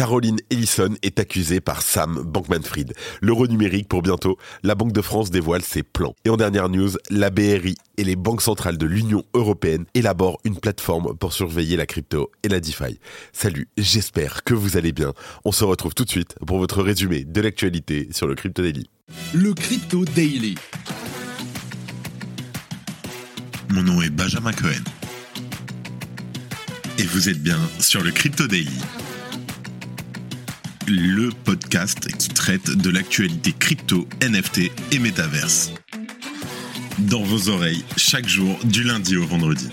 Caroline Ellison est accusée par Sam Bankman-Fried. L'euro numérique pour bientôt, la Banque de France dévoile ses plans. Et en dernière news, la BRI et les banques centrales de l'Union européenne élaborent une plateforme pour surveiller la crypto et la DeFi. Salut, j'espère que vous allez bien. On se retrouve tout de suite pour votre résumé de l'actualité sur le Crypto Daily. Le Crypto Daily. Mon nom est Benjamin Cohen. Et vous êtes bien sur le Crypto Daily le podcast qui traite de l'actualité crypto, NFT et métaverse. Dans vos oreilles, chaque jour, du lundi au vendredi.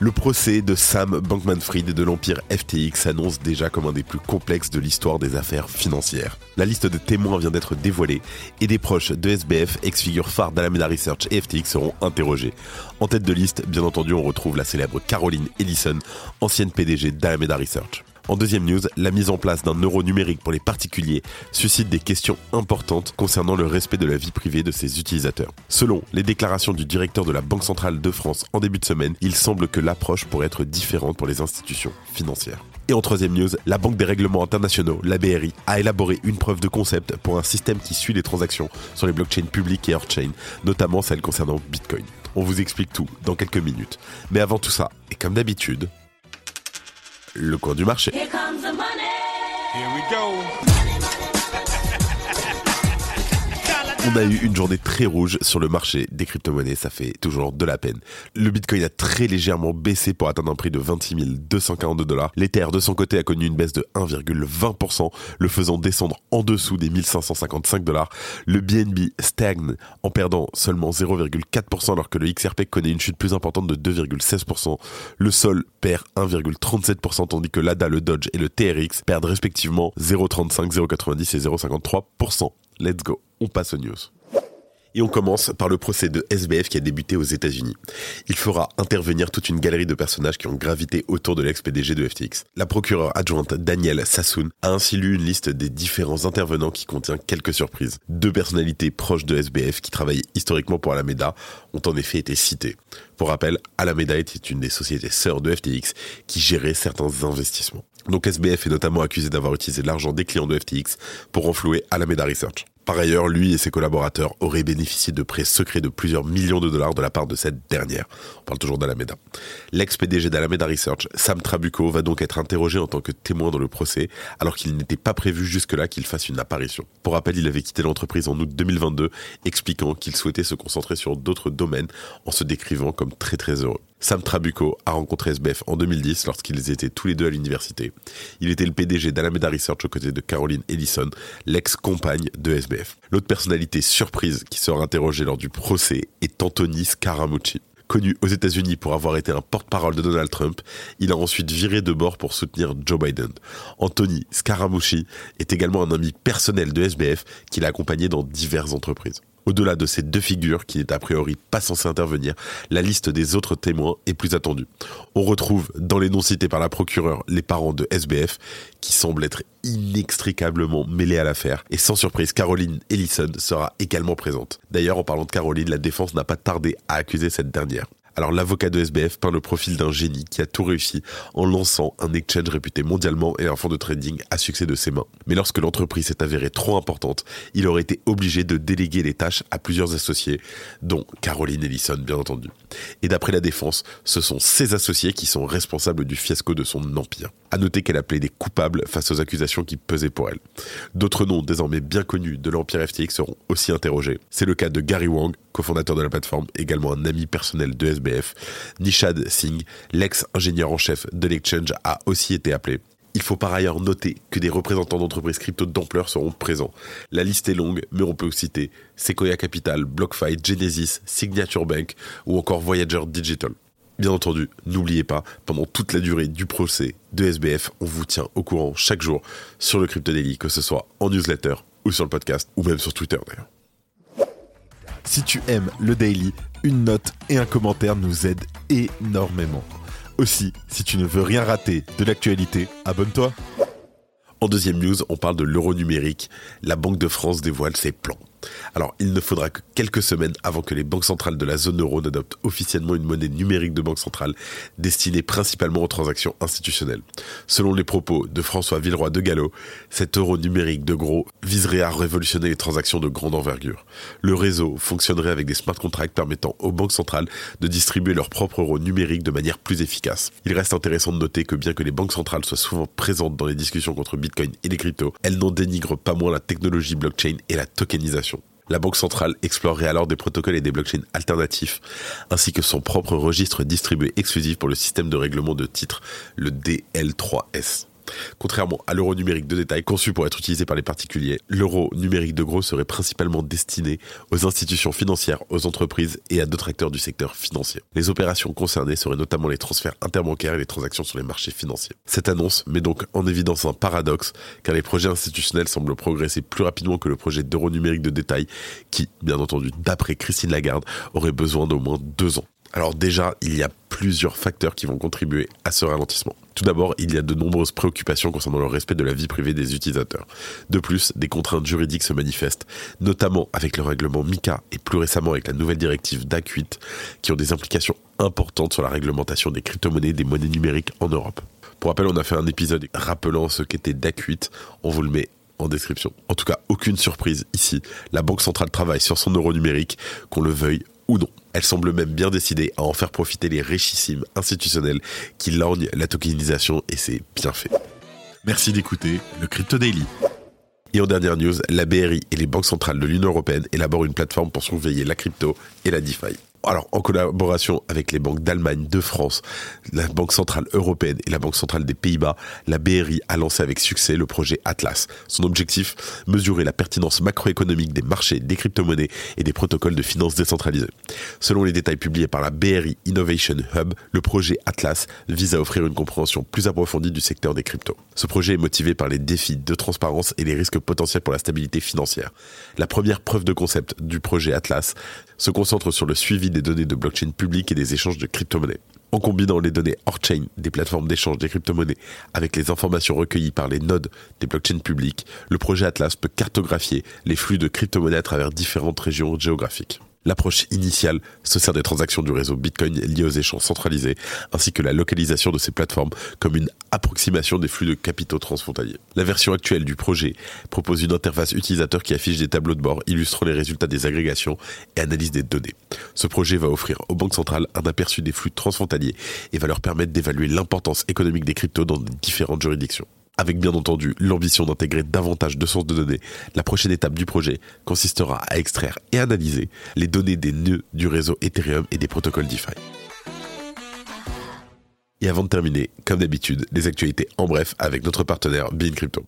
Le procès de Sam Bankman-Fried de l'empire FTX s'annonce déjà comme un des plus complexes de l'histoire des affaires financières. La liste de témoins vient d'être dévoilée et des proches de SBF, ex-figure phare d'Alameda Research et FTX seront interrogés. En tête de liste, bien entendu, on retrouve la célèbre Caroline Ellison, ancienne PDG d'Alameda Research. En deuxième news, la mise en place d'un euro numérique pour les particuliers suscite des questions importantes concernant le respect de la vie privée de ses utilisateurs. Selon les déclarations du directeur de la Banque centrale de France en début de semaine, il semble que l'approche pourrait être différente pour les institutions financières. Et en troisième news, la Banque des règlements internationaux, la BRI, a élaboré une preuve de concept pour un système qui suit les transactions sur les blockchains publiques et hors-chain, notamment celles concernant Bitcoin. On vous explique tout dans quelques minutes. Mais avant tout ça, et comme d'habitude, le coin du marché. Here comes the money. Here we go. On a eu une journée très rouge sur le marché des crypto-monnaies, ça fait toujours de la peine. Le Bitcoin a très légèrement baissé pour atteindre un prix de 26 242 dollars. L'Ether de son côté a connu une baisse de 1,20%, le faisant descendre en dessous des 1555 dollars. Le BNB stagne en perdant seulement 0,4% alors que le XRP connaît une chute plus importante de 2,16%. Le Sol perd 1,37% tandis que l'ADA, le Dodge et le TRX perdent respectivement 0,35, 0,90 et 0,53%. Let's go, on passe aux news. Et on commence par le procès de SBF qui a débuté aux États-Unis. Il fera intervenir toute une galerie de personnages qui ont gravité autour de l'ex-PDG de FTX. La procureure adjointe Danielle Sassoon a ainsi lu une liste des différents intervenants qui contient quelques surprises. Deux personnalités proches de SBF qui travaillaient historiquement pour Alameda ont en effet été citées. Pour rappel, Alameda était une des sociétés sœurs de FTX qui gérait certains investissements. Donc SBF est notamment accusé d'avoir utilisé l'argent des clients de FTX pour renflouer Alameda Research. Par ailleurs, lui et ses collaborateurs auraient bénéficié de prêts secrets de plusieurs millions de dollars de la part de cette dernière. On parle toujours d'Alameda. L'ex-PDG d'Alameda Research, Sam Trabucco, va donc être interrogé en tant que témoin dans le procès, alors qu'il n'était pas prévu jusque-là qu'il fasse une apparition. Pour rappel, il avait quitté l'entreprise en août 2022, expliquant qu'il souhaitait se concentrer sur d'autres domaines en se décrivant comme très très heureux. Sam Trabucco a rencontré SBF en 2010 lorsqu'ils étaient tous les deux à l'université. Il était le PDG d'Alameda Research aux côtés de Caroline Ellison, l'ex-compagne de SBF. L'autre personnalité surprise qui sera interrogée lors du procès est Anthony Scaramucci. Connu aux États-Unis pour avoir été un porte-parole de Donald Trump, il a ensuite viré de bord pour soutenir Joe Biden. Anthony Scaramucci est également un ami personnel de SBF qui l'a accompagné dans diverses entreprises. Au-delà de ces deux figures, qui n'est a priori pas censé intervenir, la liste des autres témoins est plus attendue. On retrouve dans les noms cités par la procureure les parents de SBF, qui semblent être inextricablement mêlés à l'affaire. Et sans surprise, Caroline Ellison sera également présente. D'ailleurs, en parlant de Caroline, la défense n'a pas tardé à accuser cette dernière. Alors l'avocat de SBF peint le profil d'un génie qui a tout réussi en lançant un exchange réputé mondialement et un fonds de trading à succès de ses mains. Mais lorsque l'entreprise s'est avérée trop importante, il aurait été obligé de déléguer les tâches à plusieurs associés, dont Caroline Ellison bien entendu. Et d'après la défense, ce sont ces associés qui sont responsables du fiasco de son empire. À noter qu'elle a plaidé coupable face aux accusations qui pesaient pour elle. D'autres noms désormais bien connus de l'empire FTX seront aussi interrogés. C'est le cas de Gary Wang, cofondateur de la plateforme, également un ami personnel de SBF. Nishad Singh, l'ex-ingénieur en chef de l'exchange, a aussi été appelé. Il faut par ailleurs noter que des représentants d'entreprises crypto d'ampleur seront présents. La liste est longue, mais on peut citer Sequoia Capital, BlockFi, Genesis, Signature Bank ou encore Voyager Digital. Bien entendu, n'oubliez pas, pendant toute la durée du procès de SBF, on vous tient au courant chaque jour sur le Crypto Daily, que ce soit en newsletter ou sur le podcast, ou même sur Twitter d'ailleurs. Si tu aimes le daily, une note et un commentaire nous aident énormément. Aussi, si tu ne veux rien rater de l'actualité, abonne-toi. En deuxième news, on parle de l'euro numérique. La Banque de France dévoile ses plans. Alors, il ne faudra que quelques semaines avant que les banques centrales de la zone euro n'adoptent officiellement une monnaie numérique de banque centrale destinée principalement aux transactions institutionnelles. Selon les propos de François Villeroy de Gallo, cet euro numérique de gros viserait à révolutionner les transactions de grande envergure. Le réseau fonctionnerait avec des smart contracts permettant aux banques centrales de distribuer leur propre euro numérique de manière plus efficace. Il reste intéressant de noter que bien que les banques centrales soient souvent présentes dans les discussions contre Bitcoin et les cryptos, elles n'en dénigrent pas moins la technologie blockchain et la tokenisation. La Banque centrale explorerait alors des protocoles et des blockchains alternatifs, ainsi que son propre registre distribué exclusif pour le système de règlement de titres, le DL3S. Contrairement à l'euro numérique de détail conçu pour être utilisé par les particuliers, l'euro numérique de gros serait principalement destiné aux institutions financières, aux entreprises et à d'autres acteurs du secteur financier. Les opérations concernées seraient notamment les transferts interbancaires et les transactions sur les marchés financiers. Cette annonce met donc en évidence un paradoxe, car les projets institutionnels semblent progresser plus rapidement que le projet d'euro numérique de détail, qui, bien entendu, d'après Christine Lagarde, aurait besoin d'au moins deux ans. Alors déjà, il y a plusieurs facteurs qui vont contribuer à ce ralentissement. Tout d'abord, il y a de nombreuses préoccupations concernant le respect de la vie privée des utilisateurs. De plus, des contraintes juridiques se manifestent, notamment avec le règlement MICA et plus récemment avec la nouvelle directive DAC8, qui ont des implications importantes sur la réglementation des crypto-monnaies et des monnaies numériques en Europe. Pour rappel, on a fait un épisode rappelant ce qu'était DAC8, on vous le met en description. En tout cas, aucune surprise ici, la Banque centrale travaille sur son euro numérique, qu'on le veuille ou non. Elle semble même bien décidée à en faire profiter les richissimes institutionnels qui lorgnent la tokenisation et c'est bien fait. Merci d'écouter le Crypto Daily. Et en dernière news, la BRI et les banques centrales de l'Union européenne élaborent une plateforme pour surveiller la crypto et la DeFi alors en collaboration avec les banques d'Allemagne, de France, la Banque centrale européenne et la Banque centrale des Pays-Bas, la BRI a lancé avec succès le projet Atlas. Son objectif, mesurer la pertinence macroéconomique des marchés, des crypto-monnaies et des protocoles de finances décentralisés. Selon les détails publiés par la BRI Innovation Hub, le projet Atlas vise à offrir une compréhension plus approfondie du secteur des cryptos. Ce projet est motivé par les défis de transparence et les risques potentiels pour la stabilité financière. La première preuve de concept du projet Atlas se concentre sur le suivi des données de blockchain publiques et des échanges de crypto-monnaies. En combinant les données hors-chain des plateformes d'échange des crypto-monnaies avec les informations recueillies par les nodes des blockchains publiques, le projet Atlas peut cartographier les flux de crypto-monnaies à travers différentes régions géographiques. L'approche initiale se sert des transactions du réseau Bitcoin liées aux échanges centralisés, ainsi que la localisation de ces plateformes comme une approximation des flux de capitaux transfrontaliers. La version actuelle du projet propose une interface utilisateur qui affiche des tableaux de bord illustrant les résultats des agrégations et analyse des données. Ce projet va offrir aux banques centrales un aperçu des flux transfrontaliers et va leur permettre d'évaluer l'importance économique des cryptos dans différentes juridictions avec bien entendu l'ambition d'intégrer davantage de sources de données. La prochaine étape du projet consistera à extraire et analyser les données des nœuds du réseau Ethereum et des protocoles DeFi. Et avant de terminer, comme d'habitude, les actualités en bref avec notre partenaire Bean Crypto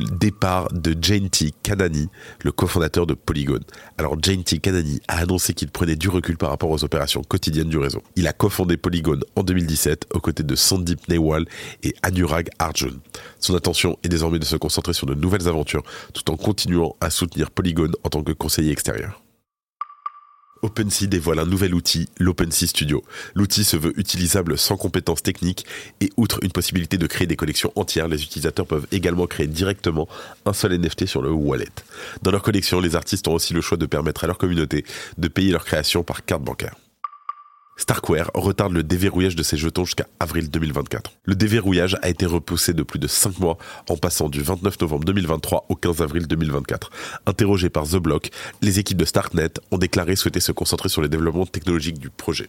départ de Jane T. Kanani, le cofondateur de Polygon. Alors Jane T. Kanani a annoncé qu'il prenait du recul par rapport aux opérations quotidiennes du réseau. Il a cofondé Polygon en 2017 aux côtés de Sandeep Newal et Anurag Arjun. Son intention est désormais de se concentrer sur de nouvelles aventures tout en continuant à soutenir Polygon en tant que conseiller extérieur. OpenSea dévoile un nouvel outil, l'OpenSea Studio. L'outil se veut utilisable sans compétences techniques et outre une possibilité de créer des collections entières, les utilisateurs peuvent également créer directement un seul NFT sur le wallet. Dans leur collection, les artistes ont aussi le choix de permettre à leur communauté de payer leur création par carte bancaire. Starkware retarde le déverrouillage de ses jetons jusqu'à avril 2024. Le déverrouillage a été repoussé de plus de 5 mois en passant du 29 novembre 2023 au 15 avril 2024. Interrogés par The Block, les équipes de Starknet ont déclaré souhaiter se concentrer sur les développements technologiques du projet.